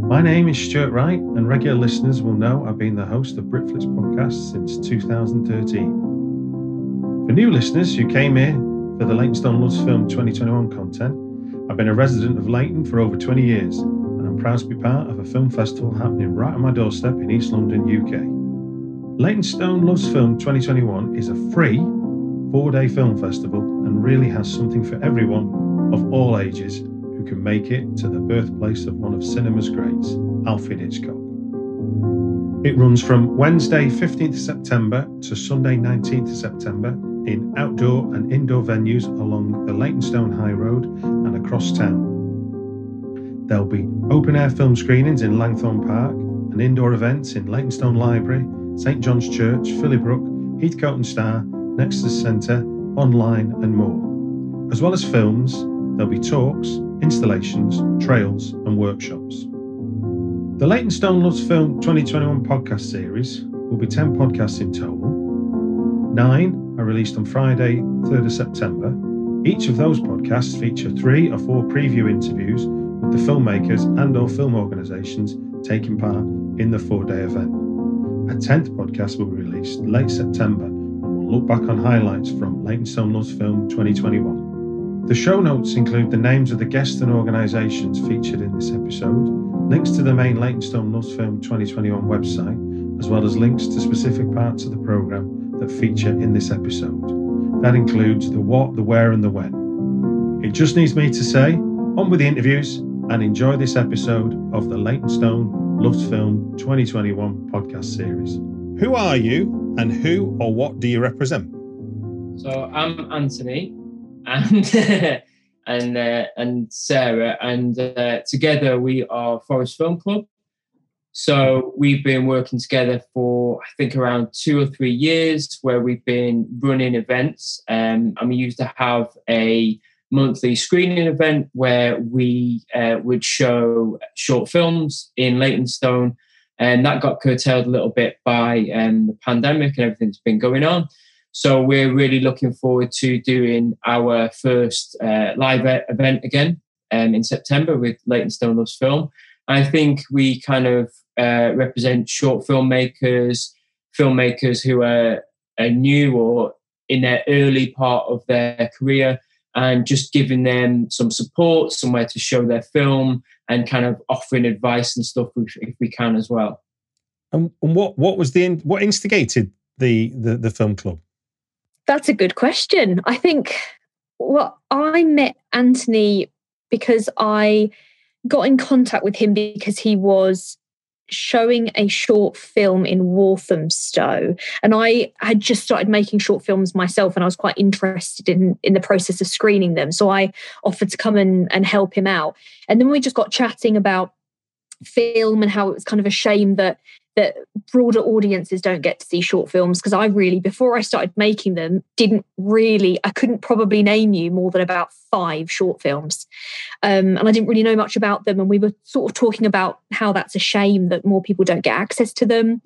My name is Stuart Wright, and regular listeners will know I've been the host of Britflicks podcast since 2013. For new listeners who came here for the Leytonstone Loves Film 2021 content, I've been a resident of Leyton for over 20 years, and I'm proud to be part of a film festival happening right on my doorstep in East London, UK. Leytonstone Loves Film 2021 is a free four day film festival and really has something for everyone of all ages who can make it to the birthplace of one of cinema's greats, Alfred Hitchcock. It runs from Wednesday 15th September to Sunday 19th September in outdoor and indoor venues along the Leytonstone High Road and across town. There'll be open air film screenings in Langthorne Park and indoor events in Leytonstone Library, St John's Church, Filly Brook, Heathcote and Star, Nexus Centre, online and more. As well as films, there'll be talks, installations, trails, and workshops. The Leytonstone Loves Film 2021 podcast series will be 10 podcasts in total. Nine are released on Friday, 3rd of September. Each of those podcasts feature three or four preview interviews with the filmmakers and or film organisations taking part in the four-day event. A 10th podcast will be released late September and will look back on highlights from Leytonstone Loves Film 2021. The show notes include the names of the guests and organisations featured in this episode, links to the main Leytonstone Loves Film 2021 website, as well as links to specific parts of the programme that feature in this episode. That includes the what, the where, and the when. It just needs me to say, on with the interviews and enjoy this episode of the Leytonstone Loves Film 2021 podcast series. Who are you and who or what do you represent? So I'm Anthony, and and uh, and Sarah, and uh, together we are Forest Film Club. So we've been working together for I think around two or three years, where we've been running events, um, and we used to have a monthly screening event where we uh, would show short films in Leytonstone, and that got curtailed a little bit by um, the pandemic and everything that's been going on. So we're really looking forward to doing our first uh, live event again um, in September with Leytonstone Loves Film. I think we kind of uh, represent short filmmakers, filmmakers who are, are new or in their early part of their career, and just giving them some support, somewhere to show their film, and kind of offering advice and stuff if, we can as well. And, and what what was the what instigated the, the the film club? That's a good question. I think well, I met Anthony because I got in contact with him because he was showing a short film in Walthamstow. And I had just started making short films myself and I was quite interested in, in the process of screening them. So I offered to come and, and help him out. And then we just got chatting about film and how it was kind of a shame that that broader audiences don't get to see short films because I really before I started making them didn't really I couldn't probably name you more than about five short films. Um, and I didn't really know much about them and we were sort of talking about how that's a shame that more people don't get access to them.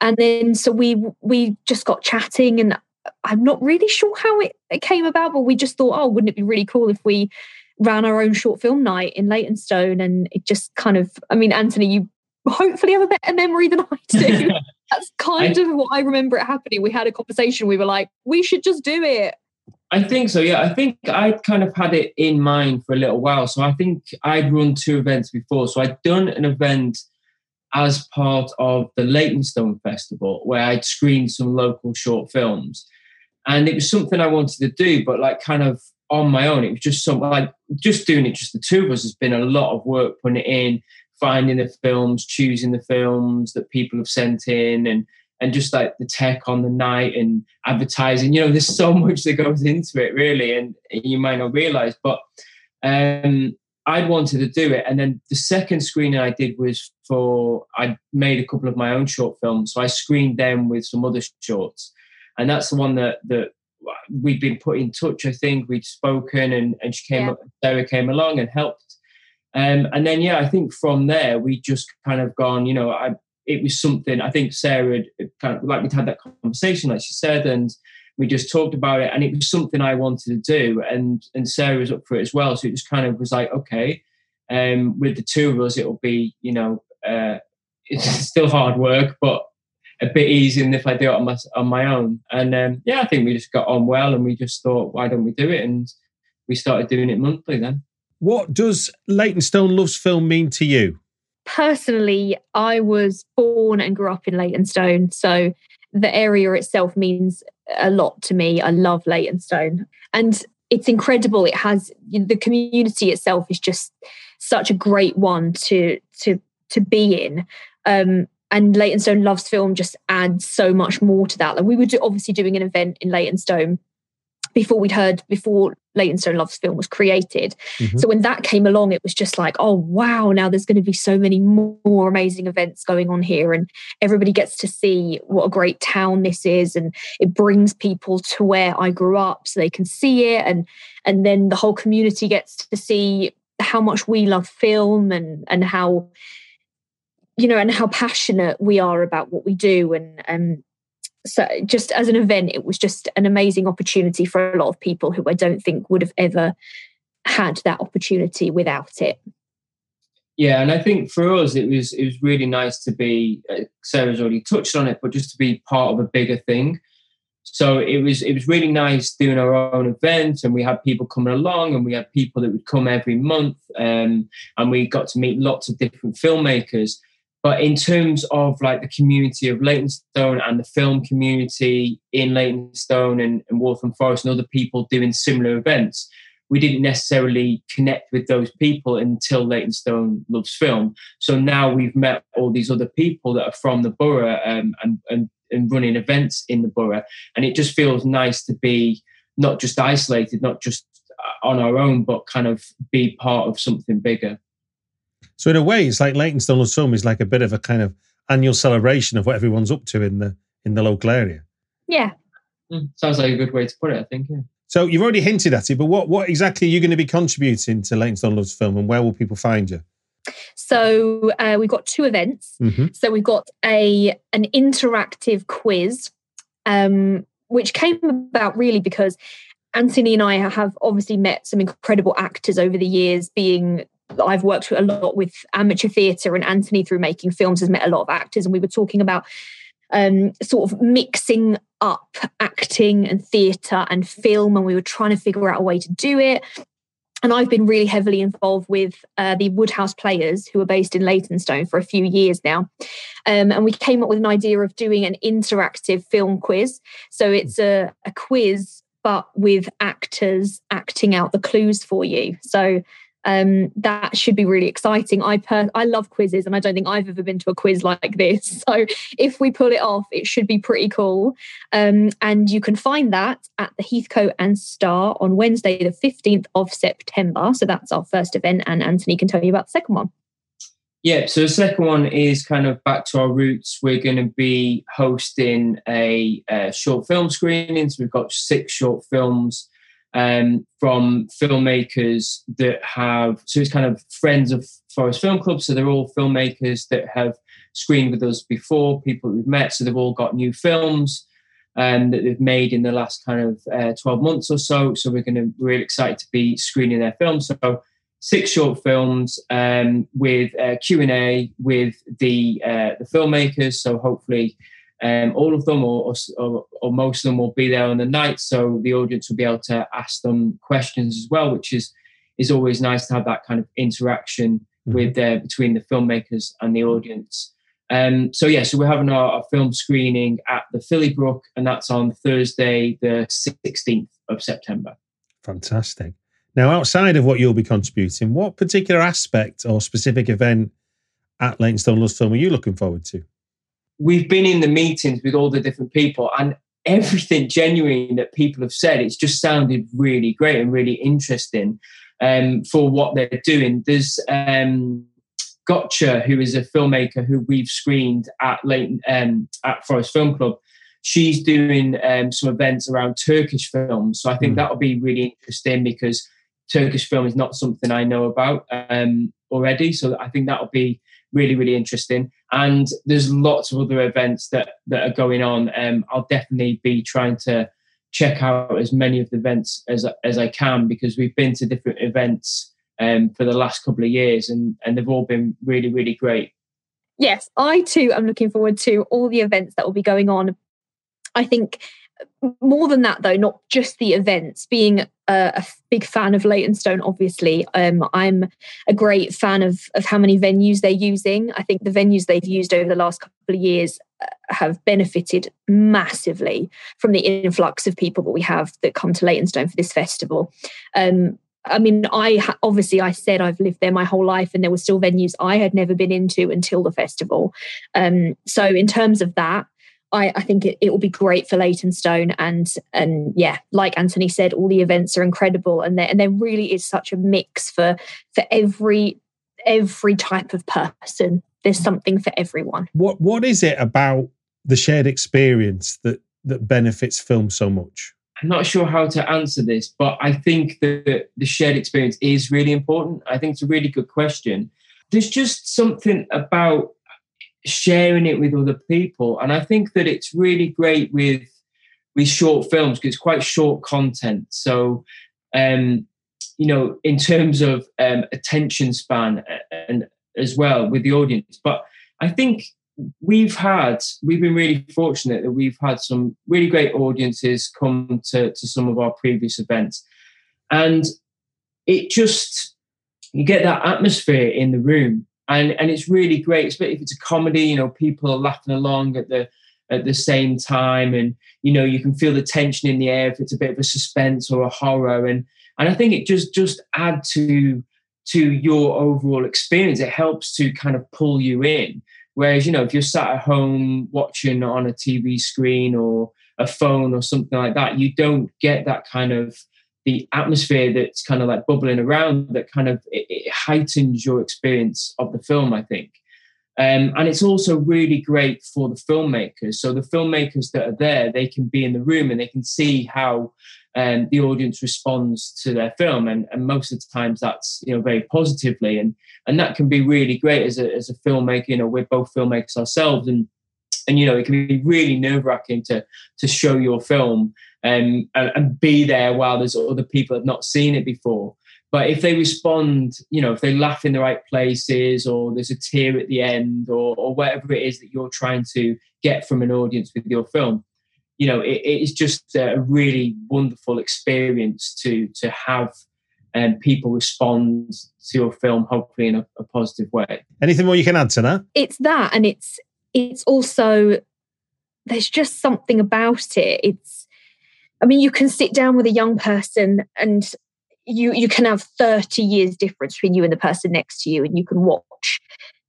And then so we we just got chatting and I'm not really sure how it, it came about but we just thought oh wouldn't it be really cool if we ran our own short film night in Leytonstone? And it just kind of I mean Anthony you hopefully have a better memory than I do. That's kind I, of what I remember it happening. We had a conversation. We were like, we should just do it. I think so. Yeah, I think I'd kind of had it in mind for a little while. So I think I'd run two events before. So I'd done an event as part of the Leytonstone Festival where I'd screened some local short films, and it was something I wanted to do, but like kind of on my own. It was just something like just doing it. Just the two of us has been a lot of work putting it in, finding the films, choosing the films that people have sent in, and and just like the tech on the night and advertising. You know, there's so much that goes into it, really, and you might not realize. But um, I'd wanted to do it, and then the second screening I did was for I made a couple of my own short films, so I screened them with some other shorts, and that's the one that that we'd been put in touch. I think we'd spoken, and and she came, yeah. Sarah came along and helped. Um, and then yeah, I think from there we just kind of gone. You know, I it was something I think Sarah had kind of like we'd had that conversation, like she said, and we just talked about it, and it was something I wanted to do, and and Sarah was up for it as well. So it just kind of was like, okay, um, with the two of us, it'll be you know, uh, it's still hard work, but a bit easier than if I do it on my on my own. And um, yeah, I think we just got on well, and we just thought, why don't we do it? And we started doing it monthly then. What does Leytonstone Loves Film mean to you? personally, I was born and grew up in Leytonstone. So the area itself means a lot to me. I love Leytonstone. And it's incredible. It has the community itself is just such a great one to to to be in. Um, and Leytonstone Loves Film just adds so much more to that. Like we were obviously doing an event in Leytonstone before we'd heard before Leytonstone Loves film was created. Mm-hmm. So when that came along, it was just like, oh wow, now there's going to be so many more amazing events going on here, and everybody gets to see what a great town this is, and it brings people to where I grew up so they can see it, and and then the whole community gets to see how much we love film and and how you know and how passionate we are about what we do and and so just as an event it was just an amazing opportunity for a lot of people who i don't think would have ever had that opportunity without it. Yeah and i think for us it was it was really nice to be uh, sarah's already touched on it but just to be part of a bigger thing. So it was it was really nice doing our own event and we had people coming along and we had people that would come every month um, and we got to meet lots of different filmmakers but in terms of like the community of Leytonstone and the film community in Leytonstone and, and Waltham Forest and other people doing similar events, we didn't necessarily connect with those people until Leytonstone loves film. So now we've met all these other people that are from the borough um, and, and, and running events in the borough. And it just feels nice to be not just isolated, not just uh, on our own, but kind of be part of something bigger. So in a way, it's like Leytonstone Film is like a bit of a kind of annual celebration of what everyone's up to in the in the local area. Yeah, mm, sounds like a good way to put it. I think. Yeah. So you've already hinted at it, but what what exactly are you going to be contributing to Leytonstone Loves Film, and where will people find you? So uh, we've got two events. Mm-hmm. So we've got a an interactive quiz, um, which came about really because Anthony and I have obviously met some incredible actors over the years, being I've worked a lot with amateur theatre, and Anthony, through making films, has met a lot of actors. And we were talking about um, sort of mixing up acting and theatre and film, and we were trying to figure out a way to do it. And I've been really heavily involved with uh, the Woodhouse Players, who are based in Leytonstone, for a few years now. Um, and we came up with an idea of doing an interactive film quiz. So it's a, a quiz, but with actors acting out the clues for you. So um, that should be really exciting. I per- I love quizzes, and I don't think I've ever been to a quiz like this. So if we pull it off, it should be pretty cool. Um, and you can find that at the Heathcote and Star on Wednesday, the fifteenth of September. So that's our first event, and Anthony can tell you about the second one. Yeah, so the second one is kind of back to our roots. We're going to be hosting a, a short film screening. So we've got six short films um, from filmmakers that have, so it's kind of friends of Forest Film Club. So they're all filmmakers that have screened with us before, people we've met. So they've all got new films um, that they've made in the last kind of uh, 12 months or so. So we're going to be really excited to be screening their films. So six short films um, with uh, Q and A with the uh, the filmmakers. So hopefully um, all of them or, or, or, most of them will be there on the night. So the audience will be able to ask them questions as well, which is, is always nice to have that kind of interaction mm-hmm. with uh, between the filmmakers and the audience. Um, so yeah, so we're having our, our, film screening at the Filly Brook, and that's on Thursday, the 16th of September. Fantastic. Now, outside of what you'll be contributing, what particular aspect or specific event at Leytonstone Loves Film are you looking forward to? We've been in the meetings with all the different people, and everything genuine that people have said, it's just sounded really great and really interesting um, for what they're doing. There's um, Gotcha, who is a filmmaker who we've screened at Leighton um, at Forest Film Club. She's doing um, some events around Turkish films, so I think mm. that'll be really interesting because Turkish film is not something I know about um, already. So I think that'll be really, really interesting. And there's lots of other events that that are going on. Um, I'll definitely be trying to check out as many of the events as as I can because we've been to different events um, for the last couple of years, and and they've all been really, really great. Yes, I too am looking forward to all the events that will be going on. I think more than that though not just the events. Being a, a big fan of Leytonstone obviously um, i'm a great fan of of how many venues they're using. I think the venues they've used over the last couple of years uh, have benefited massively from the influx of people that we have that come to Leytonstone for this festival. Um, I mean, I obviously I said I've lived there my whole life, and there were still venues I had never been into until the festival. Um, so, in terms of that, I, I think it, it will be great for Leytonstone and and yeah, like Anthony said, all the events are incredible and there and there really is such a mix for for every every type of person. There's something for everyone. What what is it about the shared experience that that benefits film so much? I'm not sure how to answer this, but I think that the shared experience is really important. I think it's a really good question. There's just something about sharing it with other people. And I think that it's really great with with short films because it's quite short content. So, um, you know, in terms of um, attention span and as well with the audience. But I think we've had we've been really fortunate that we've had some really great audiences come to, to some of our previous events and it just you get that atmosphere in the room and and it's really great. Especially if it's a comedy, you know, people are laughing along at the at the same time, and you know, you can feel the tension in the air if it's a bit of a suspense or a horror, and and I think it just just add to to your overall experience. It helps to kind of pull you in. Whereas, you know, if you're sat at home watching on a TV screen or a phone or something like that, you don't get that kind of the atmosphere that's kind of like bubbling around that kind of it, it heightens your experience of the film i think. Um, and it's also really great for the filmmakers. So the filmmakers that are there they can be in the room and they can see how um, the audience responds to their film. And, and most of the times that's you know very positively. And and that can be really great as a, as a filmmaker. You know we're both filmmakers ourselves and and you know it can be really nerve wracking to to show your film um, and, and be there while there's other people that have not seen it before. But if they respond, you know, if they laugh in the right places, or there's a tear at the end, or, or whatever it is that you're trying to get from an audience with your film, you know, it, it is just a really wonderful experience to to have um, people respond to your film, hopefully in a, a positive way. Anything more you can add to that? It's that, and it's it's also there's just something about it. It's I mean, you can sit down with a young person and you you can have 30 years difference between you and the person next to you and you can watch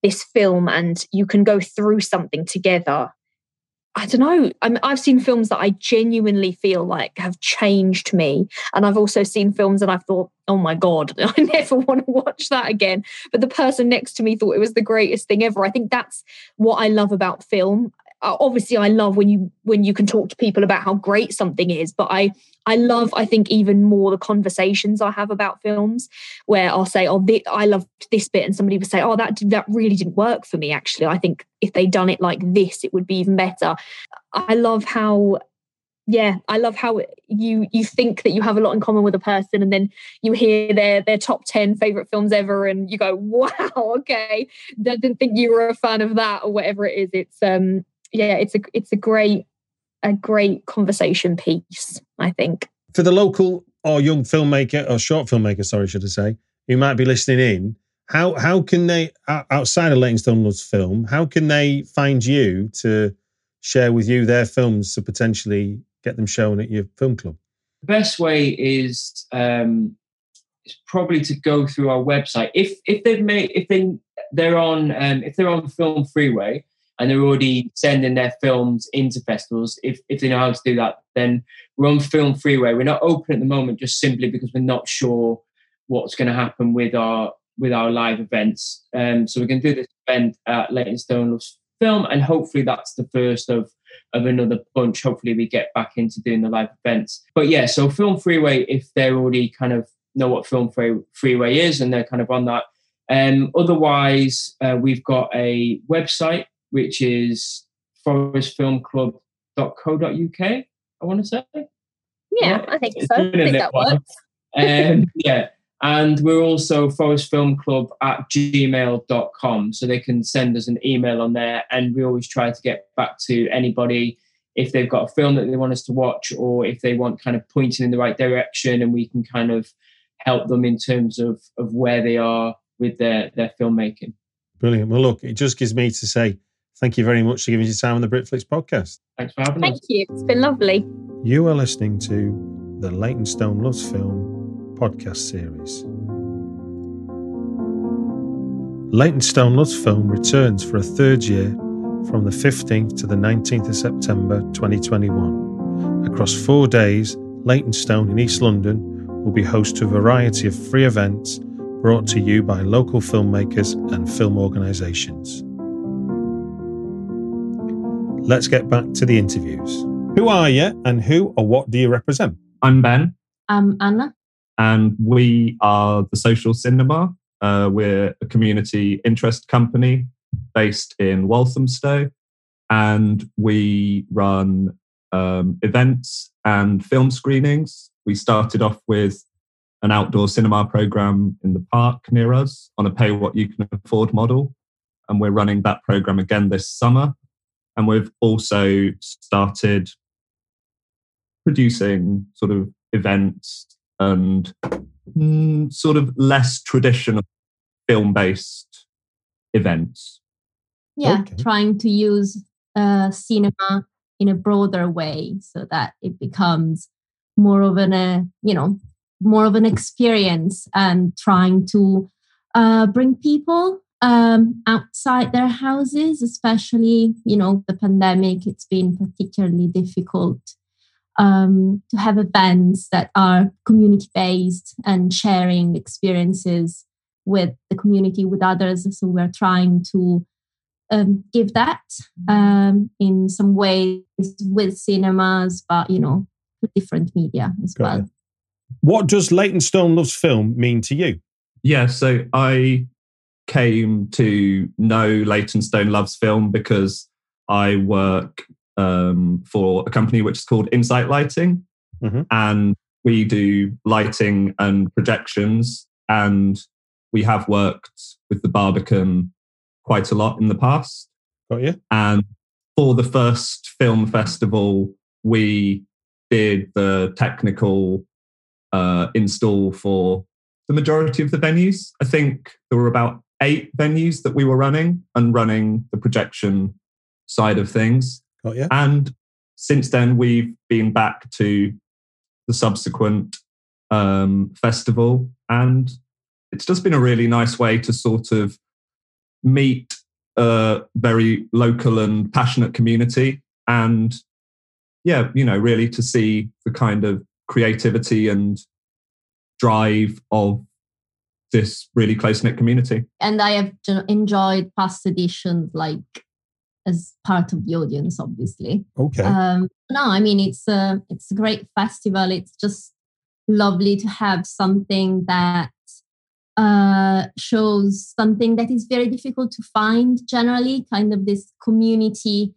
this film and you can go through something together. I don't know. I have seen films that i genuinely feel like have changed me. And i've also seen films and i've thought oh my god i never want to watch that again. But the person next to me thought it was the greatest thing ever. I think that's what i love about film obviously I love when you when you can talk to people about how great something is but I I love I think even more the conversations I have about films where I'll say oh th- I love this bit and somebody would say oh that that really didn't work for me actually. I think if they'd done it like this it would be even better. I love how yeah i love how you you think that you have a lot in common with a person and then you hear their their top 10 favorite films ever and you go wow okay. Didn't think you were a fan of that or whatever it is. It's um yeah, it's a it's a great a great conversation piece. I think for the local or young filmmaker or short filmmaker, sorry, should I say, who might be listening in. How how can they outside of Leytonstone Loves film? How can they find you to share with you their films to potentially get them shown at your film club? The best way is um, is probably to go through our website. If if they've made if they they're on um, if they're on Film Freeway and they're already sending their films into festivals, if if they know how to do that, then we're on Film Freeway. We're not open at the moment just simply because we're not sure what's going to happen with our with our live events. Um, so we're going to do this event at Leytonstone Loves Film, and hopefully that's the first of of another bunch. Hopefully we get back into doing the live events. But yeah, so Film Freeway, if they're already kind of know what Film Freeway is and they're kind of on that. Um, otherwise, uh, we've got a website which is forestfilmclub.co.uk. I want to say. Yeah, I think so. I think that works. um, yeah. And we're also forestfilmclub at gmail.com. So they can send us an email on there. And we always try to get back to anybody if they've got a film that they want us to watch or if they want kind of pointing in the right direction and we can kind of help them in terms of, of where they are with their, their filmmaking. Brilliant. Well, look, it just gives me to say thank you very much for giving us your time on the Britflicks podcast. Thanks for having thank us. Thank you. It's been lovely. You are listening to the Leytonstone Loves Film podcast series. Leytonstone Loves Film returns for a third year from the 15th to the 19th of September 2021. Across four days, Leytonstone in East London will be host to a variety of free events brought to you by local filmmakers and film organisations. Let's get back to the interviews. Who are you and who or what do you represent? I'm Ben. I'm Anna and we are the Social Cinema. Uh, we're a community interest company based in Walthamstow, and we run um, events and film screenings. We started off with an outdoor cinema program in the park near us on a pay what you can afford model, and we're running that program again this summer. And we've also started producing sort of events and mm, sort of less traditional film based events. Yeah, okay. trying to use uh, cinema in a broader way so that it becomes more of an, uh, you know, more of an experience and trying to uh, bring people um, outside their houses, especially, you know, the pandemic, it's been particularly difficult um, to have events that are community based and sharing experiences with the community with others. So we're trying to um, give that um, in some ways with cinemas, but you know, different media as Got well. It. What does Leytonstone Loves Film mean to you? Yeah, so I came to know Leytonstone Loves Film because I work um, for a company which is called Insight Lighting. Mm-hmm. And we do lighting and projections. And we have worked with the Barbican quite a lot in the past. Got you. And for the first film festival, we did the technical uh, install for the majority of the venues. I think there were about eight venues that we were running and running the projection side of things. Got you. And since then, we've been back to the subsequent um, festival, and it's just been a really nice way to sort of meet a very local and passionate community, and yeah, you know, really to see the kind of creativity and drive of this really close knit community. And I have enjoyed past editions like as part of the audience, obviously. Okay. Um, no, I mean it's a it's a great festival. It's just lovely to have something that uh, shows something that is very difficult to find generally, kind of this community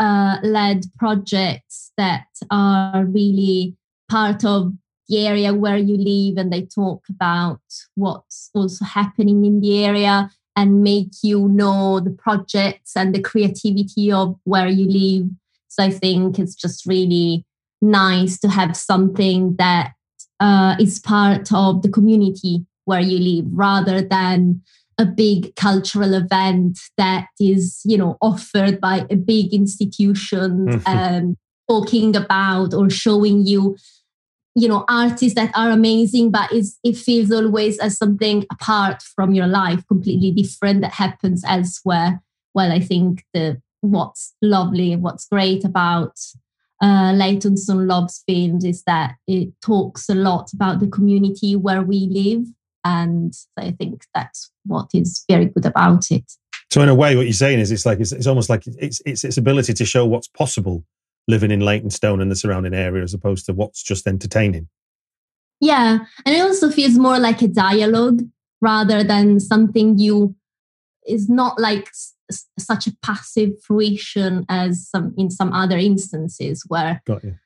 uh, led projects that are really part of the area where you live and they talk about what's also happening in the area and make you know the projects and the creativity of where you live. So I think it's just really nice to have something that uh, is part of the community where you live rather than a big cultural event that is you know offered by a big institution and talking about or showing you you know artists that are amazing but it feels always as something apart from your life completely different that happens elsewhere. Well i think the what's lovely what's great about uh, Leytonstone Loves films is that it talks a lot about the community where we live and i think that's what is very good about it. So in a way what you're saying is it's like it's, it's almost like it's, it's its ability to show what's possible living in Leytonstone and the surrounding area as opposed to what's just entertaining. Yeah. And it also feels more like a dialogue rather than something you is not like s- such a passive fruition as some in some other instances where you.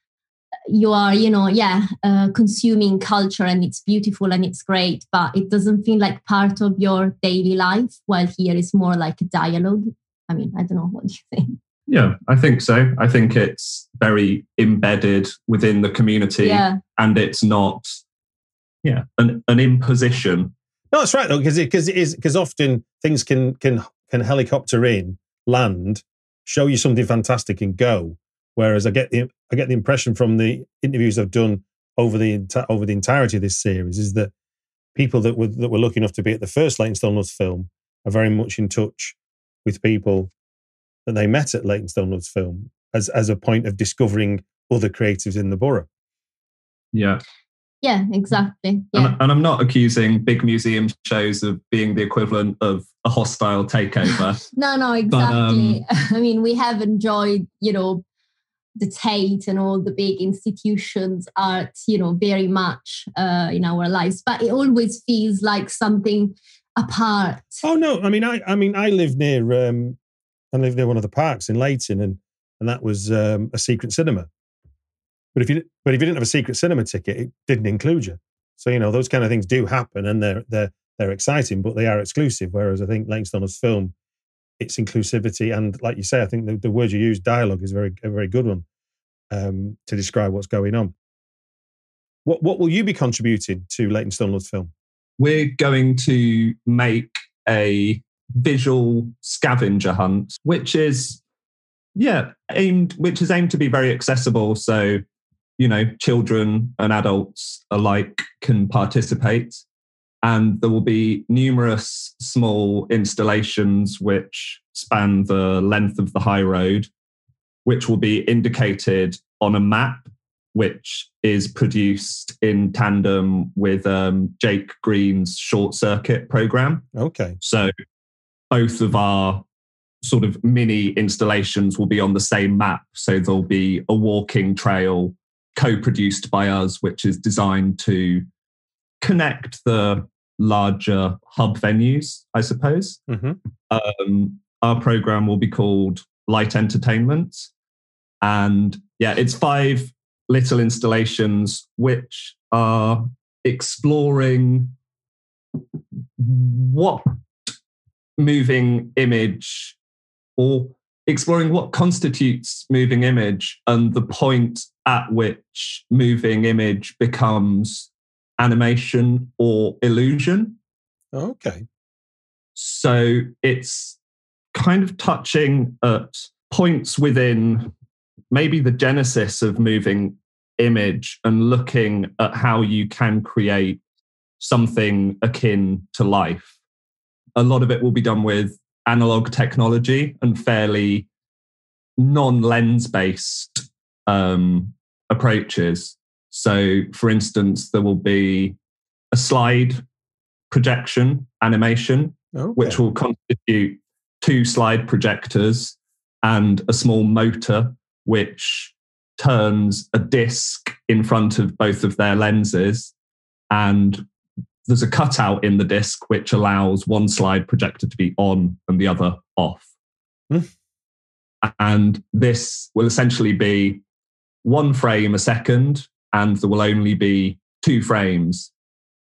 you. are you know yeah uh, consuming culture and it's beautiful and it's great but it doesn't feel like part of your daily life while here is more like a dialogue i mean i don't know what you think yeah, I think so. I think it's very embedded within the community yeah. and it's not, yeah, an, an imposition. No, that's right though, because because it, it is because often things can can can helicopter in, land, show you something fantastic, and go. Whereas I get the I get the impression from the interviews I've done over the over the entirety of this series is that people that were that were lucky enough to be at the first Leytonstone Loves film are very much in touch with people that they met at Leytonstone Loves Film as as a point of discovering other creatives in the borough. Yeah. Yeah, exactly. Yeah. And, and, I'm not accusing big museum shows of being the equivalent of a hostile takeover. no, no, exactly. But, um, I mean, we have enjoyed, you know, the Tate and all the big institutions art, you know, very much uh, in our lives. But it always feels like something apart. Oh no, I mean, I, I mean, I live near um, I lived near one of the parks in Leyton, and and that was um, a secret cinema. But if you but if you didn't have a secret cinema ticket, it didn't include you. So you know those kind of things do happen, and they're they're they're exciting, but they are exclusive. Whereas I think Leytonstone's film, its inclusivity and, like you say, I think the, the word you use, dialogue, is very a very good one um, to describe what's going on. What what will you be contributing to Leytonstone film? We're going to make a visual scavenger hunt, which is yeah aimed which is aimed to be very accessible. So you know children and adults alike can participate. And there will be numerous small installations which span the length of the high road, which will be indicated on a map which is produced in tandem with um, Jake Green's short circuit program. Okay. So both of our sort of mini installations will be on the same map. So there'll be a walking trail co produced by us, which is designed to connect the larger hub venues, I suppose. Mm-hmm. Um, our program will be called Light Entertainment. And yeah, it's five little installations which are exploring what moving image or exploring what constitutes moving image and the point at which moving image becomes animation or illusion. Okay. So it's kind of touching at points within maybe the genesis of moving image and looking at how you can create something akin to life a lot of it will be done with analog technology and fairly non lens based um, approaches. So, for instance, there will be a slide projection animation, okay. which will constitute two slide projectors and a small motor, which turns a disc in front of both of their lenses and there's a cutout in the disc which allows one slide projector to be on and the other off. Hmm. And this will essentially be one frame a second, and there will only be two frames,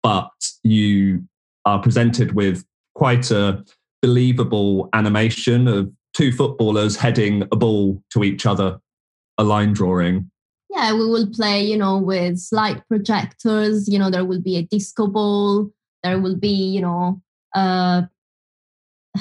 but you are presented with quite a believable animation of two footballers heading a ball to each other, a line drawing. Yeah, we will play, you know, with slide projectors. You know, there will be a disco ball. There will be, you know, uh,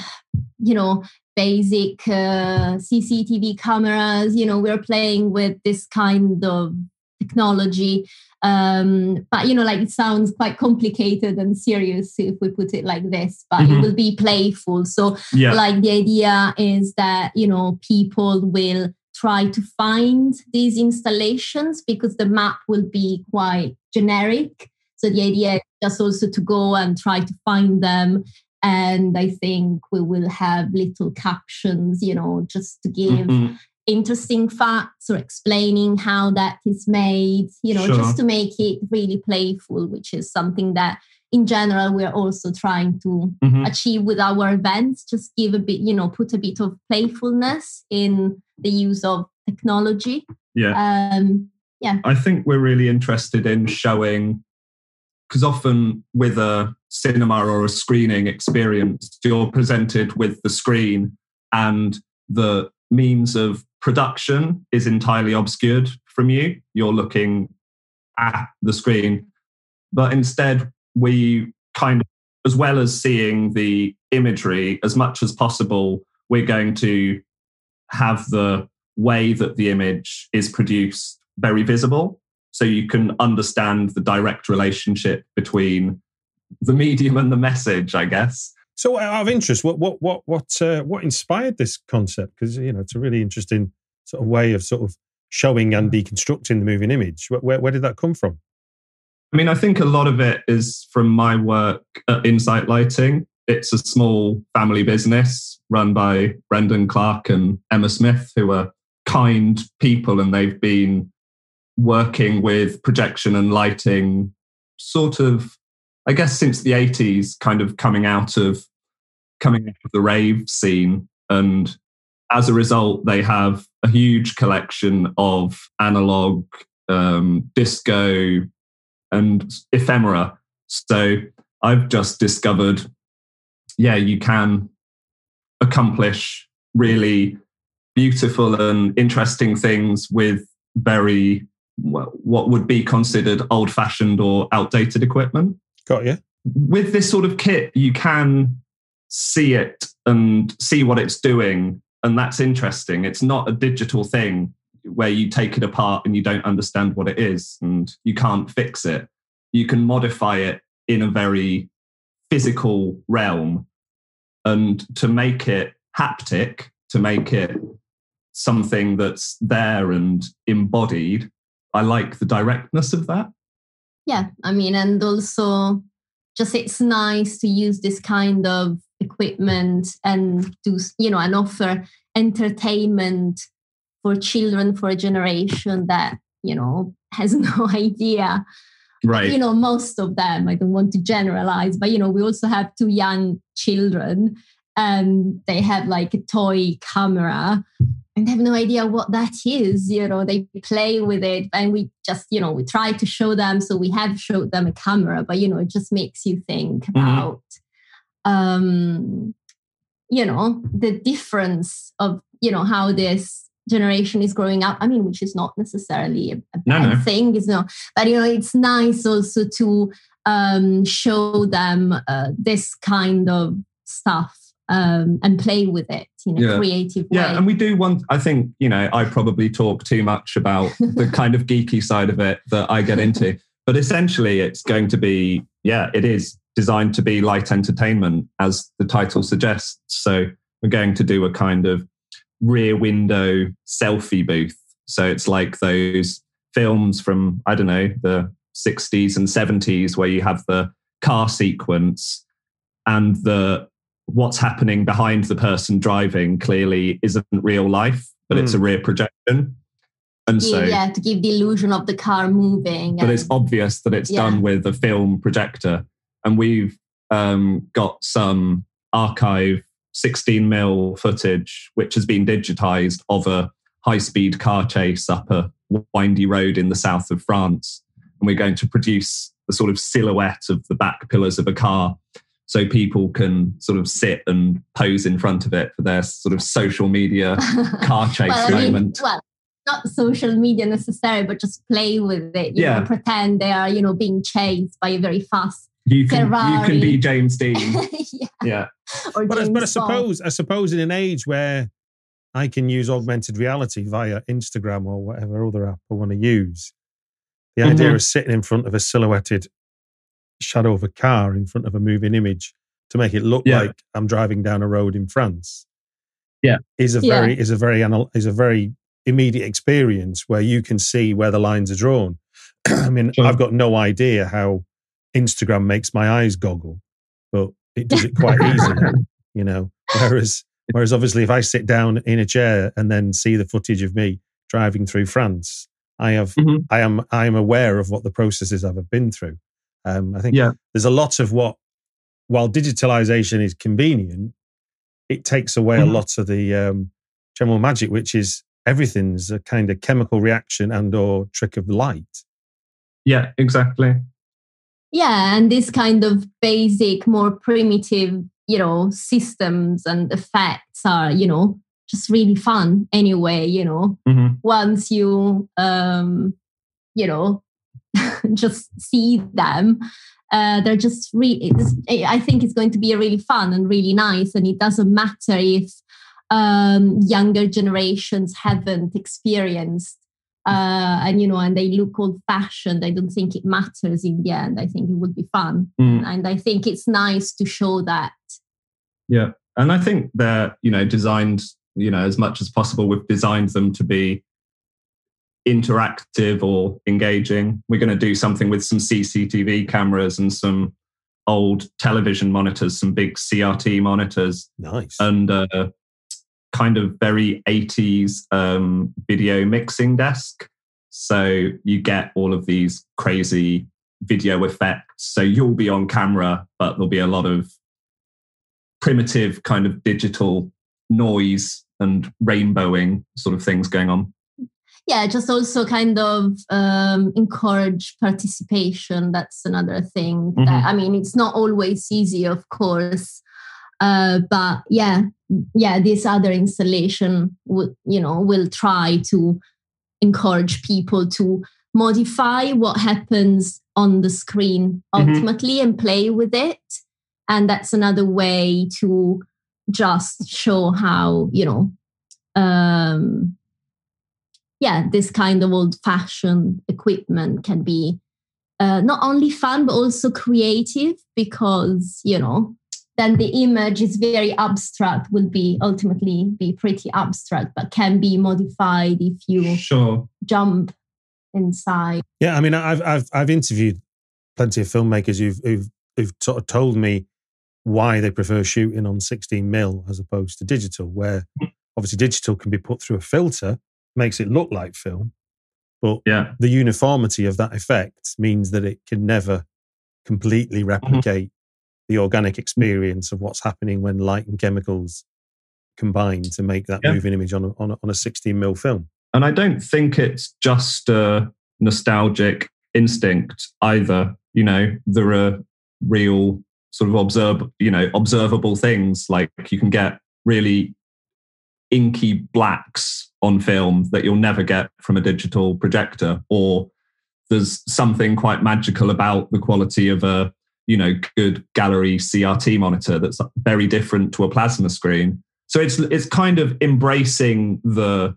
you know, basic uh, CCTV cameras. You know, we're playing with this kind of technology um, but you know like it sounds quite complicated and serious if we put it like this but mm-hmm. it will be playful so yeah. like the idea is that you know people will try to find these installations because the map will be quite generic. So the idea is just also to go and try to find them. And i think we will have little captions you know just to give mm-hmm. interesting facts or explaining how that is made, you know, sure. just to make it really playful, which is something that in general we're also trying to mm-hmm. achieve with our events. Just give a bit, you know, put a bit of playfulness in the use of technology. Yeah. Um, yeah. I think we're really interested in showing because often with a cinema or a screening experience, you're presented with the screen and the means of production is entirely obscured from you. You're looking at the screen. But instead, we kind of, as well as seeing the imagery as much as possible, we're going to have the way that the image is produced very visible. So you can understand the direct relationship between the medium and the message, I guess. So, out of interest, what what what what uh, what inspired this concept? Because you know it's a really interesting sort of way of sort of showing and deconstructing the moving image. Where, where, where did that come from? I mean, I think a lot of it is from my work at Insight Lighting. It's a small family business run by Brendan Clark and Emma Smith, who are kind people, and they've been working with projection and lighting sort of, I guess, since the 80s, kind of coming out of coming out of the rave scene. And as a result, they have a huge collection of analog, um, disco, and ephemera. So I've just discovered, yeah, you can accomplish really beautiful and interesting things with very what would be considered old fashioned or outdated equipment. Got you. With this sort of kit, you can see it and see what it's doing. And that's interesting. It's not a digital thing where you take it apart and you don't understand what it is and you can't fix it. You can modify it in a very physical realm. And to make it haptic, to make it something that's there and embodied, I like the directness of that. Yeah, I mean, and also just it's nice to use this kind of equipment and do you know and offer entertainment for children for a generation that you know has no idea. Right. you know most of them i don't want to generalize but you know we also have two young children and they have like a toy camera and they have no idea what that is you know they play with it and we just you know we try to show them. So we have showed them a camera but you know it just makes you think mm-hmm. about um, you know the difference of you know how this generation is growing up i mean which is not necessarily a, a bad no, no. thing is no but you know it's nice also to um, show them uh, this kind of stuff um, and play with it in a yeah. creative way. Yeah, and we do want, I think, you know, I probably talk too much about the kind of geeky side of it that I get into. But essentially, it's going to be, yeah, it is designed to be light entertainment, as the title suggests. So we're going to do a kind of rear window selfie booth. So it's like those films from, I don't know, the 60s and 70s where you have the car sequence and the what's happening behind the person driving clearly isn't real life, but mm. it's a hmm. rear projection. And so, yeah, to give the illusion of the car moving. But and, it's obvious that it's yeah. done with a film projector and we've um, got some archive 16 mil footage which has been digitized of a high speed car chase up a windy road in the south of France. And we're going to produce the sort of silhouette of the back pillars of a car. so people can sort of sit and pose in front of it for their sort of social media car chase well, moment. I mean, well, not social media necessarily, but just play with it. You yeah. know, pretend they are, you know, being chased by a very fast you can Ferrari. you can be James Dean. yeah. yeah. Or but, James but I suppose I suppose in an age where I can use augmented reality via Instagram or whatever other app I want to use. The mm-hmm. idea of sitting in front of a silhouetted shadow of a car in front of a moving image to make it look yeah. like I'm driving down a road in France. Yeah, is a very yeah. is a very is a very immediate experience where you can see where the lines are drawn. I mean, sure. I've got no idea how Instagram makes my eyes goggle, but it does it quite easily, you know. Whereas, whereas obviously, if I sit down in a chair and then see the footage of me driving through France, I have, mm-hmm. I am, I am aware of what the processes I've been through. Um, I think yeah. there's a lot of what, while digitalization is convenient, it takes away mm-hmm. a lot of the um, general magic, which is everything's a kind of chemical reaction and or trick of light. Yeah, exactly. Yeah, and this kind of basic, more primitive, you know, systems and effects are, you know, just really fun anyway, you know. Mm-hmm. Once you um, you know, just see them. Uh, they're just really, I think it's going to be really fun and really nice. And it doesn't matter if um, younger generations haven't experienced uh, and you know and they look old fashioned i don't think it matters in the end. I think it would be fun. Mm. and i think it's nice to show that. Yeah. And i think they're you know designed you know as much as possible we've designed them to be interactive or engaging. We're going to do something with some cctv cameras and some old television monitors some big crt monitors. Nice. And uh, kind of very 80s um, video mixing desk. So you get all of these crazy video effects. So you'll be on camera, but there'll be a lot of primitive kind of digital noise and rainbowing sort of things going on. Yeah, just also kind of um, encourage participation. That's another thing. Mm-hmm. That, I mean, it's not always easy, of course. Uh, but yeah, yeah, this other installation would, you know, will try to encourage people to modify what happens on the screen mm-hmm. ultimately mm-hmm. and play with it. And that's another way to just show how, you know, um, yeah, this kind of old fashioned equipment can be uh, not only fun, but also creative because, you know, then the image is very abstract will be ultimately be pretty abstract but can be modified if you sure. jump inside yeah i mean i've i've, I've interviewed plenty of filmmakers who've, who've who've sort of told me why they prefer shooting on 16 mil as opposed to digital where obviously digital can be put through a filter makes it look like film but yeah. the uniformity of that effect means that it can never completely mm-hmm. replicate mm-hmm the organic experience of what's happening when light and chemicals combine to make that yeah. moving image on a, on a, on a 16 mil film. And I don't think it's just a nostalgic instinct either. You know, there are real sort of observe, you know, observable things like you can get really inky blacks on film that you'll never get from a digital projector or there's something quite magical about the quality of a you know good gallery CRT monitor that's very different to a plasma screen. So it's it's kind of embracing the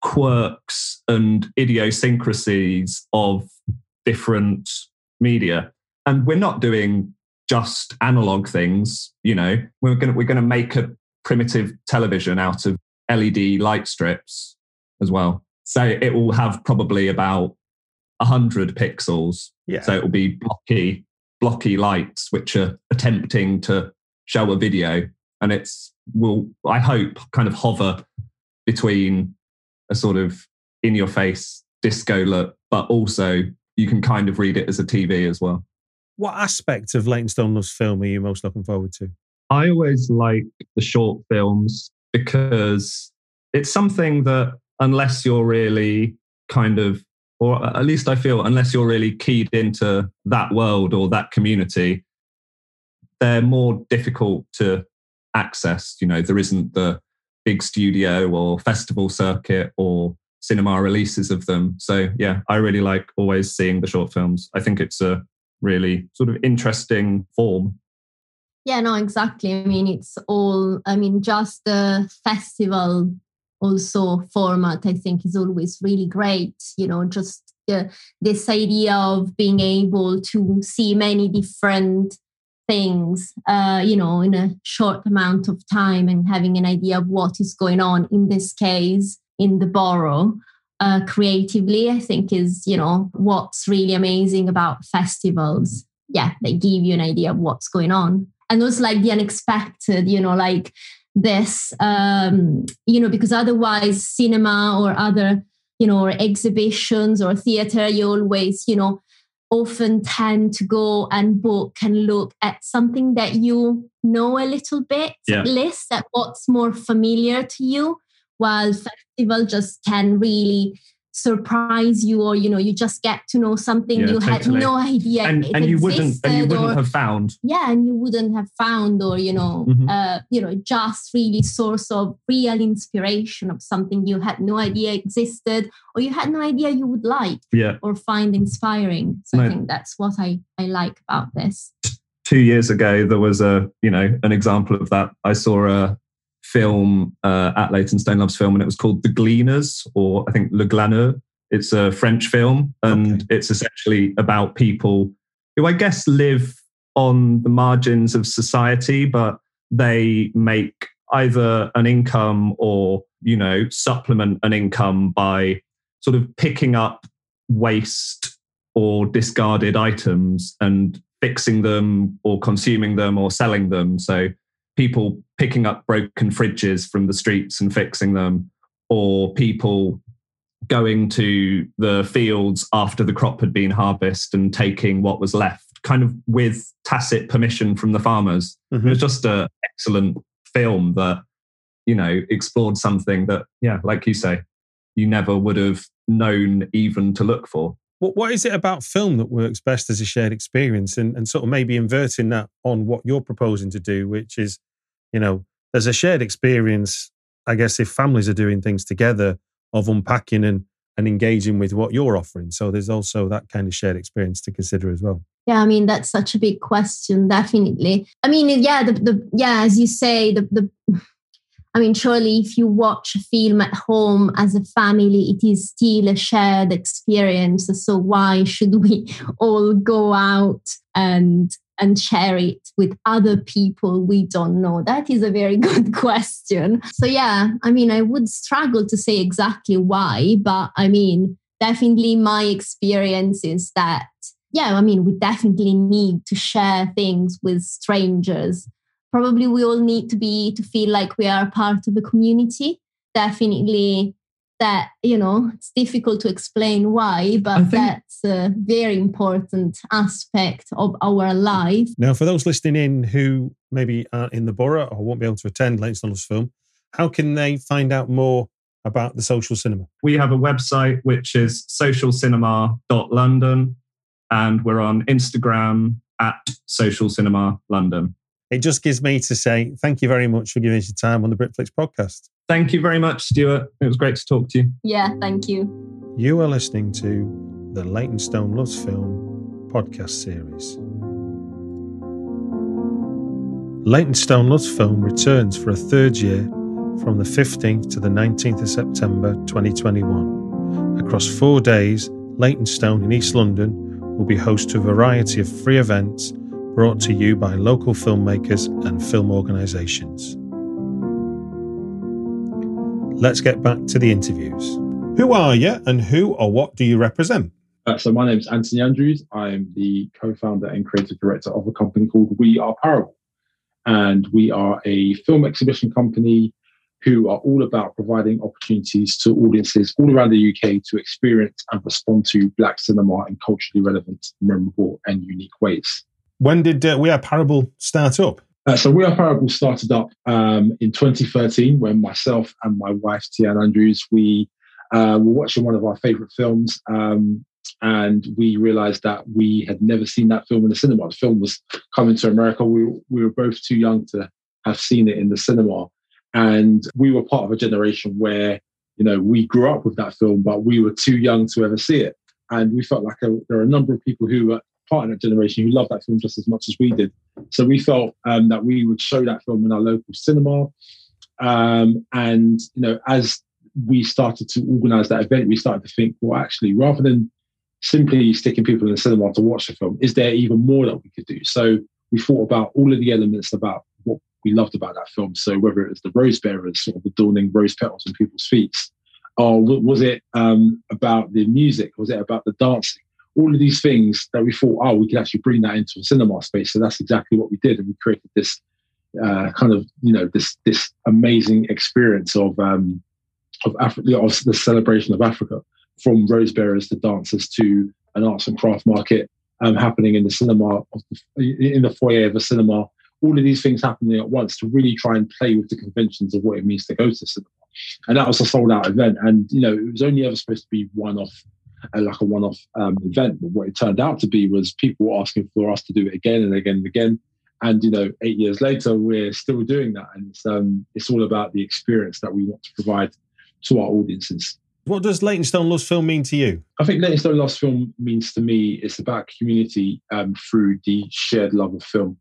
quirks and idiosyncrasies of different media. And we're not doing just analog things, you know. We're gonna we're gonna make a primitive television out of LED light strips as well. So it will have probably about 100 pixels. Yeah. So it will be blocky blocky lights which are attempting to show a video. And it's will i hope kind of hover between a sort of in your face disco look but also you can kind of read it as a tv as well. What aspect of Leytonstone Loves film are you most looking forward to? I always like the short films because it's something that unless you're really kind of or at least I feel, unless you're really keyed into that world or that community, they're more difficult to access. You know, there isn't the big studio or festival circuit or cinema releases of them. So yeah, I really like always seeing the short films. I think it's a really sort of interesting form. Yeah, no, exactly. I mean, it's all, I mean, just the festival also format, I think, is always really great. You know, just uh, this idea of being able to see many different things, uh, you know, in a short amount of time and having an idea of what is going on in this case in the borough. Uh, creatively, I think is you know what's really amazing about festivals. Yeah, they give you an idea of what's going on, and also like the unexpected. You know, like this. Um, you know, because otherwise, cinema or other you know or exhibitions or theater, you always you know often tend to go and book and look at something that you know a little bit yeah. at least at what's more familiar to you while festival just can really surprise you or you know you just get to know something yeah, you totally. had no idea and, and you wouldn't and you wouldn't or, have found yeah and you wouldn't have found or you know mm-hmm. uh, you know just really source of real inspiration of something you had no idea existed or you had no idea you would like yeah. or find inspiring so no. i think that's what i i like about this two years ago there was a you know an example of that i saw a film uh, at Leytonstone Loves film, and it was called The Gleaners, or I think Le Glaneur. It's a French film, and okay. it's essentially about people who I guess live on the margins of society, but they make either an income or you know supplement an income by sort of picking up waste or discarded items and fixing them or consuming them or selling them so people picking up broken fridges from the streets and fixing them, or people going to the fields after the crop had been harvested and taking what was left, kind of with tacit permission from the farmers. Mm-hmm. It was just an excellent film that, you know, explored something that, yeah, like you say, you never would have known even to look for. What, what is it about film that works best as a shared experience and, and sort of maybe inverting that on what you're proposing to do, which is you know, there's a shared experience, I guess, if families are doing things together of unpacking and, and engaging with what you're offering. So there's also that kind of shared experience to consider as well. Yeah, I mean that's such a big question. Definitely. I mean, yeah, the, the yeah, as you say, the the. I mean, surely if you watch a film at home as a family, it is still a shared experience. So why should we all go out and and share it with other people we don't know? That is a very good question. So, yeah, I mean, I would struggle to say exactly why, but I mean, definitely my experience is that, yeah, I mean, we definitely need to share things with strangers. Probably we all need to be to feel like we are part of a community. Definitely that you know it's difficult to explain why but that's a very important aspect of our life. Now for those listening in who maybe aren't in the borough or won't be able to attend Leytonstone film how can they find out more about the social cinema? We have a website which is socialcinema.london and we're on instagram at social cinema london it just gives me to say thank you very much for giving us your time on the Britflicks podcast. Thank you very much, Stuart. It was great to talk to you. Yeah, thank you. You are listening to the Leytonstone Loves Film podcast series. Leytonstone Loves Film returns for a third year from the 15th to the 19th of September 2021. Across four days, Leytonstone in East London will be host to a variety of free events brought to you by local filmmakers and film organisations. Let's get back to the interviews. Who are you and who or what do you represent? Uh, so, my name is Anthony Andrews. I'm the co founder and creative director of a company called We Are Parable. And we are a film exhibition company who are all about providing opportunities to audiences all around the UK to experience and respond to Black cinema in culturally relevant, memorable, and unique ways. When did uh, We Are Parable start up? Uh, so We Are Parable started up um, in 2013 when myself and my wife, Tian Andrews, we uh, were watching one of our favorite films, um, and we realized that we had never seen that film in the cinema. The film was coming to America. We, we were both too young to have seen it in the cinema. And we were part of a generation where, you know, we grew up with that film, but we were too young to ever see it. And we felt like a, there are a number of people who were part of that generation who loved that film just as much as we did. So we felt um, that we would show that film in our local cinema. Um, and, you know, as we started to organize that event, we started to think, well, actually, rather than simply sticking people in the cinema to watch the film, is there even more that we could do? So we thought about all of the elements about what we loved about that film. So whether it was the rose bearers, sort of adorning rose petals on people's feet, or was it um, about the music? Was it about the dancing? All of these things that we thought, oh, we could actually bring that into a cinema space. So that's exactly what we did, and we created this uh, kind of, you know, this this amazing experience of um, of Africa, of the celebration of Africa from rose bearers to dancers to an arts and craft market um, happening in the cinema, the, in the foyer of a cinema. All of these things happening at once to really try and play with the conventions of what it means to go to cinema. And that was a sold out event. And, you know, it was only ever supposed to be one off, uh, like a one off um, event. But what it turned out to be was people were asking for us to do it again and again and again. And, you know, eight years later, we're still doing that. And it's, um, it's all about the experience that we want to provide to our audiences. What does Leytonstone Loves Film mean to you? I think Leytonstone Loves Film means to me it's about community um, through the shared love of film.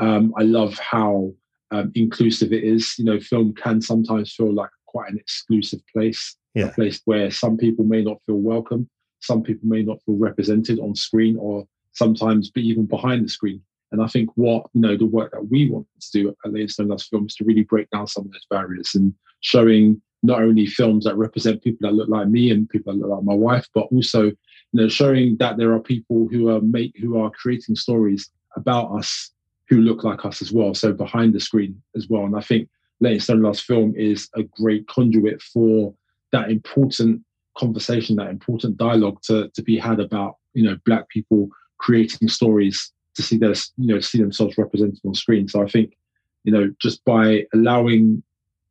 Um, I love how um, inclusive it is. You know, film can sometimes feel like quite an exclusive place, yeah. a place where some people may not feel welcome, some people may not feel represented on screen, or sometimes be even behind the screen. And I think what you know the work that we want to do at Leytonstone Loves Film is to really break down some of those barriers and showing not only films that represent people that look like me and people that look like my wife, but also you know showing that there are people who are make who are creating stories about us who look like us as well. So behind the screen as well. And I think Leytonstone Loves Film is a great conduit for that important conversation, that important dialogue to, to be had about, you know, black people creating stories to see their, you know, see themselves represented on screen. So I think, you know, just by allowing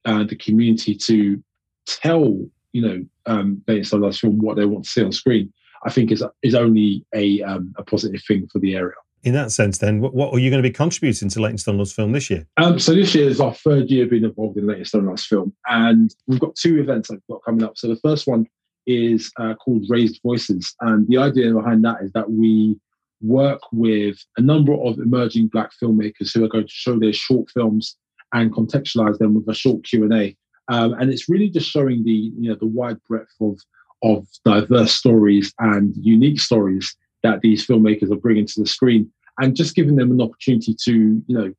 uh, the community to tell you know um, based on us from what they want to see on screen, I think is is only a um, a positive thing for the area. In that sense, then, what, what are you going to be contributing to Leytonstone Loves Film this year? Um, so this year is our third year being involved in Leytonstone Loves Film, and we've got two events I've got coming up. So the first one is uh, called Raised Voices, and the idea behind that is that we work with a number of emerging Black filmmakers who are going to show their short films and contextualize them with a short Q and A. Um, and it's really just showing the you know the wide breadth of of diverse stories and unique stories that these filmmakers are bringing to the screen, and just giving them an opportunity to you know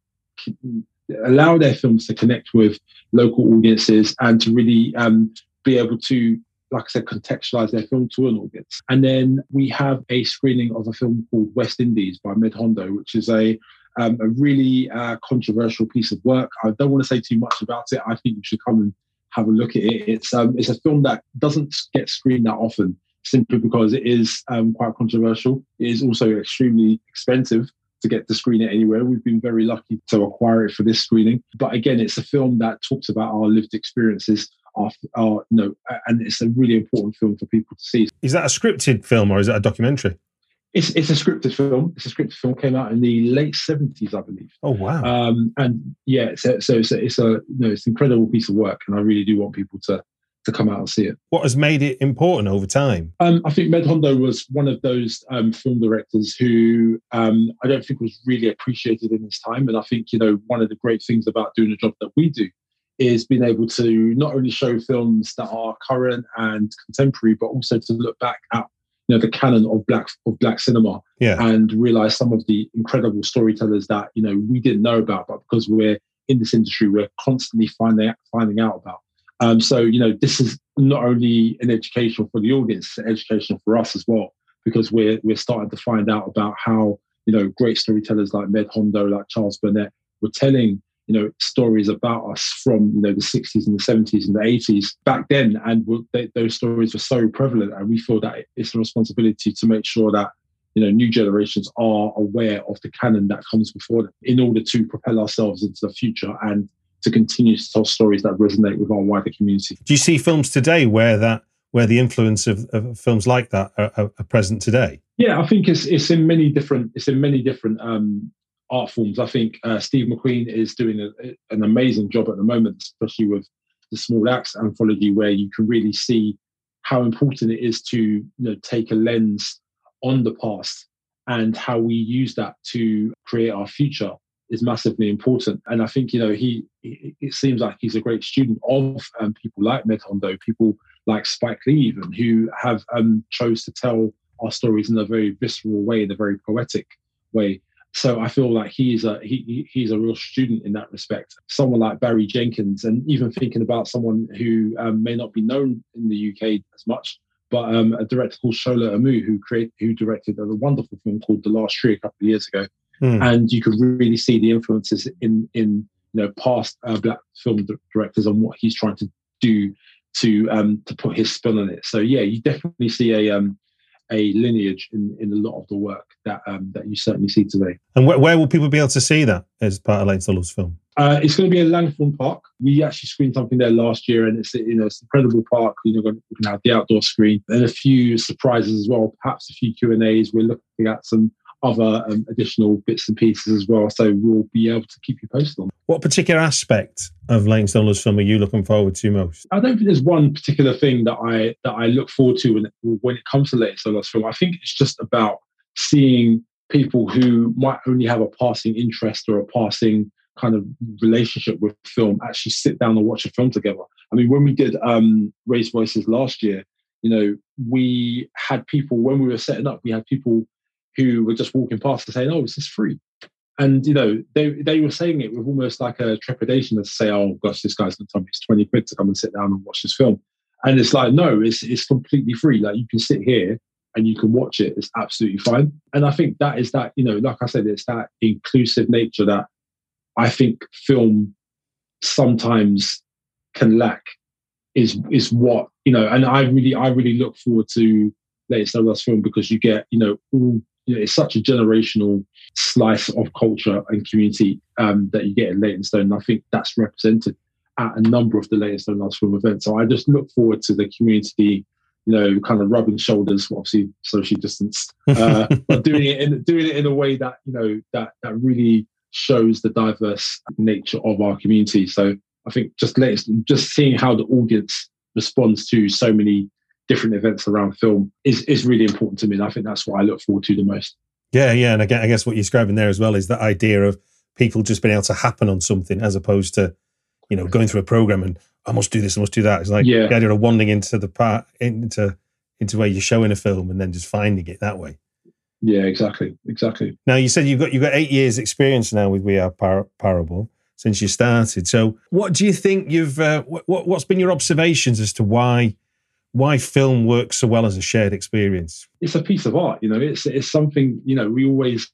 allow their films to connect with local audiences and to really um, be able to like I said, contextualize their film to an audience. And then we have a screening of a film called West Indies by Med Hondo, which is a um, a really uh, controversial piece of work. I don't want to say too much about it. I think you should come and have a look at it. It's um, it's a film that doesn't get screened that often, simply because it is um, quite controversial. It is also extremely expensive to get to screen it anywhere. We've been very lucky to acquire it for this screening. But again, it's a film that talks about our lived experiences. Our, know, and it's a really important film for people to see. Is that a scripted film or is that a documentary? It's, it's a scripted film. It's a scripted film. Came out in the late seventies, I believe. Oh wow! Um, and yeah, so, so it's a, it's a you know, it's an incredible piece of work, and I really do want people to to come out and see it. What has made it important over time? Um, I think Med Hondo was one of those um, film directors who um, I don't think was really appreciated in his time. And I think, you know, one of the great things about doing the job that we do is being able to not only show films that are current and contemporary, but also to look back at you know the canon of black of black cinema yeah. and realize some of the incredible storytellers that you know we didn't know about but because we're in this industry we're constantly finding finding out about um, so you know this is not only an education for the audience it's an education for us as well because we're we're starting to find out about how you know great storytellers like Med Hondo like Charles Burnett were telling you know stories about us from you know the 60s and the 70s and the 80s back then. And they, those stories were so prevalent and we feel that it's a responsibility to make sure that you know new generations are aware of the canon that comes before them in order to propel ourselves into the future. And to continue to tell stories that resonate with our wider community do you see films today where that where the influence of, of films like that are, are, are, present today? Yeah, I think it's it's in many different it's in many different um, art forms. I think uh, Steve McQueen is doing a, an amazing job at the moment, especially with the Small Axe anthology, where you can really see how important it is to you know take a lens on the past and how we use that to create our future is massively important. And I think you know he, it seems like he's a great student of um, people like Med Hondo, people like Spike Lee, even who have um, chose to tell our stories in a very visceral way, in a very poetic way. So I feel like he's a he, he's a real student in that respect. Someone like Barry Jenkins, and even thinking about someone who um, may not be known in the UK as much, but um, a director called Shola Amoo, who create who directed a wonderful film called The Last Tree a couple of years ago, mm. and you could really see the influences in in you know past uh, black film directors on what he's trying to do to um, to put his spin on it. So yeah, you definitely see a um, a lineage in, in a lot of the work that um, that you certainly see today. And wh- where will people be able to see that as part of Leytonstone Loves film? Uh, it's going to be in Langthorne Park. We actually screened something there last year, and it's you know it's an incredible park. You know, we can have the outdoor screen and a few surprises as well. Perhaps a few Q and A's. We're looking at some other um, additional bits and pieces as well. So we'll be able to keep you posted on. What particular aspect of Leytonstone Loves film are you looking forward to most? I don't think there's one particular thing that I that I look forward to when when it comes to Leytonstone Loves film. I think it's just about seeing people who might only have a passing interest or a passing kind of relationship with film actually sit down and watch a film together. I mean, when we did um, Raise Voices last year, you know, we had people when we were setting up, we had people who were just walking past and saying, "Oh, this is free," and you know they they were saying it with almost like a trepidation to say, "Oh gosh, this guy's going to tell me it's twenty quid to come and sit down and watch this film," and it's like, no, it's it's completely free. Like you can sit here and you can watch it. It's absolutely fine. And I think that is that you know, like I said, it's that inclusive nature that I think film sometimes can lack. Is is what you know, and I really I really look forward to Leytonstone Loves film because you get you know all you know, it's such a generational slice of culture and community um, that you get in Leytonstone. And I think that's represented at a number of the Leytonstone Loves Film events. So I just look forward to the community, you know, kind of rubbing shoulders, obviously socially distanced, uh, but doing it in doing it in a way that you know that that really shows the diverse nature of our community. So I think just latest, just seeing how the audience responds to so many different events around film is is really important to me. And I think that's what I look forward to the most. Yeah, yeah, and I guess, I guess what you're describing there as well is that idea of people just being able to happen on something as opposed to, you know, going through a program and I must do this, I must do that. It's like yeah. the idea of wandering into the part into into where you're showing a film and then just finding it that way. Yeah, exactly, exactly. Now you said you've got you've got eight years experience now with We Are Par- Parable since you started. So what do you think you've uh, what what's been your observations as to why why film works so well as a shared experience? It's a piece of art, you know. It's it's something you know. We always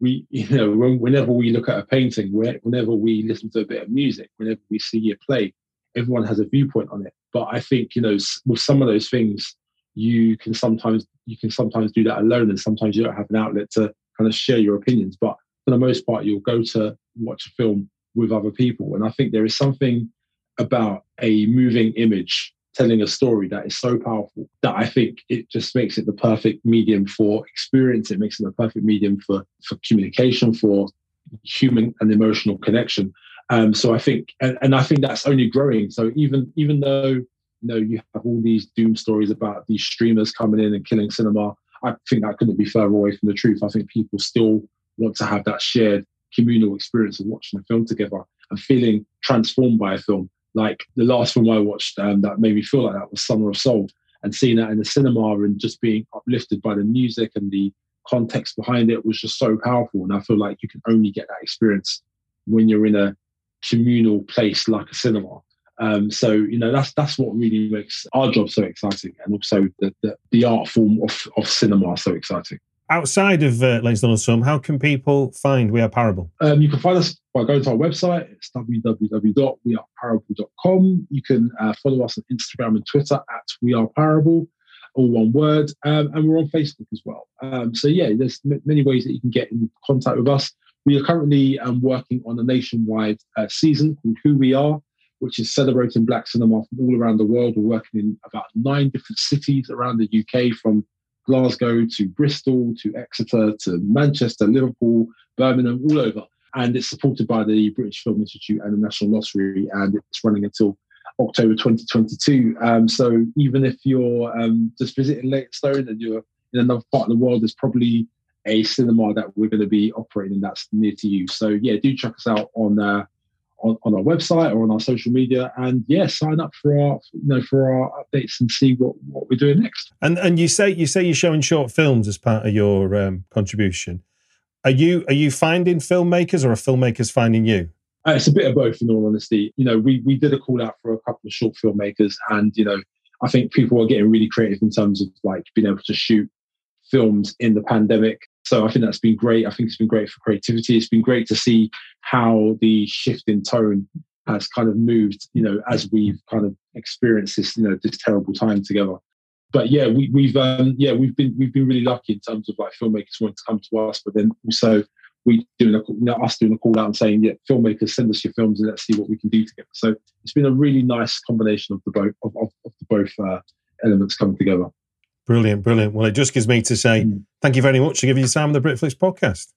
we you know whenever we look at a painting, whenever we listen to a bit of music, whenever we see a play, everyone has a viewpoint on it. But I think you know with some of those things, you can sometimes you can sometimes do that alone, and sometimes you don't have an outlet to kind of share your opinions. But for the most part, you'll go to watch a film with other people, and I think there is something about a moving image telling a story that is so powerful that I think it just makes it the perfect medium for experience. It makes it the perfect medium for for communication, for human and emotional connection. Um, so I think, and, and I think that's only growing. So even even though you know you have all these doom stories about these streamers coming in and killing cinema, I think that couldn't be further away from the truth. I think people still want to have that shared communal experience of watching a film together and feeling transformed by a film like the last film I watched um, that made me feel like that was Summer of Soul, and seeing that in the cinema and just being uplifted by the music and the context behind it was just so powerful. And I feel like you can only get that experience when you're in a communal place like a cinema. Um, so you know that's that's what really makes our job so exciting, and also the the, the art form of, of cinema so exciting outside of uh, Leytonstone Film, how can people find We Are Parable? Um, you can find us by going to our website. It's www.weareparable.com. You can uh, follow us on Instagram and Twitter at We Are Parable, all one word. Um, and we're on Facebook as well. Um, so, yeah, there's m- many ways that you can get in contact with us. We are currently um, working on a nationwide uh, season called Who We Are, which is celebrating black cinema from all around the world. We're working in about nine different cities around the UK, from Glasgow to Bristol to Exeter to Manchester, Liverpool, Birmingham, all over. And it's supported by the British Film Institute and the National Lottery, and it's running until October 2022. Um, so even if you're um, just visiting Leytonstone and you're in another part of the world, there's probably a cinema that we're going to be operating that's near to you. So yeah, do check us out on uh, on, on, our website or on our social media, and yeah, sign up for our you know for our updates and see what, what we're doing next. And and you say you say you're showing short films as part of your um, contribution. Are you are you finding filmmakers or are filmmakers finding you? Uh, it's a bit of both, in all honesty. You know, we we did a call out for a couple of short filmmakers, and you know, I think people are getting really creative in terms of like being able to shoot films in the pandemic. So I think that's been great. I think it's been great for creativity. It's been great to see how the shift in tone has kind of moved, you know, as we've kind of experienced this, you know, this terrible time together. But yeah, we, we've um, yeah we've been we've been really lucky in terms of like filmmakers wanting to come to us, but then also we doing a, you know, us doing a call out and saying, yeah, filmmakers send us your films and let's see what we can do together. So it's been a really nice combination of the both of, of, of the both uh, elements coming together. Brilliant, brilliant. Well, it just gives me to say mm. thank you very much for giving your time on the Britflicks podcast.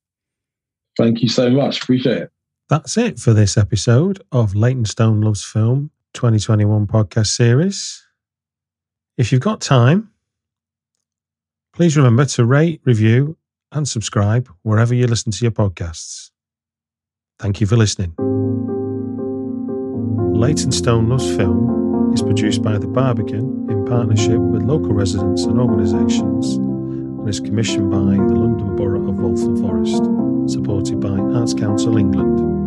Thank you so much. Appreciate it. That's it for this episode of Leytonstone Loves Film 2021 podcast series. If you've got time, please remember to rate, review, and subscribe wherever you listen to your podcasts. Thank you for listening. Leytonstone Loves Film is produced by The Barbican in partnership with local residents and organisations and is commissioned by the London Borough of Waltham Forest, supported by Arts Council England.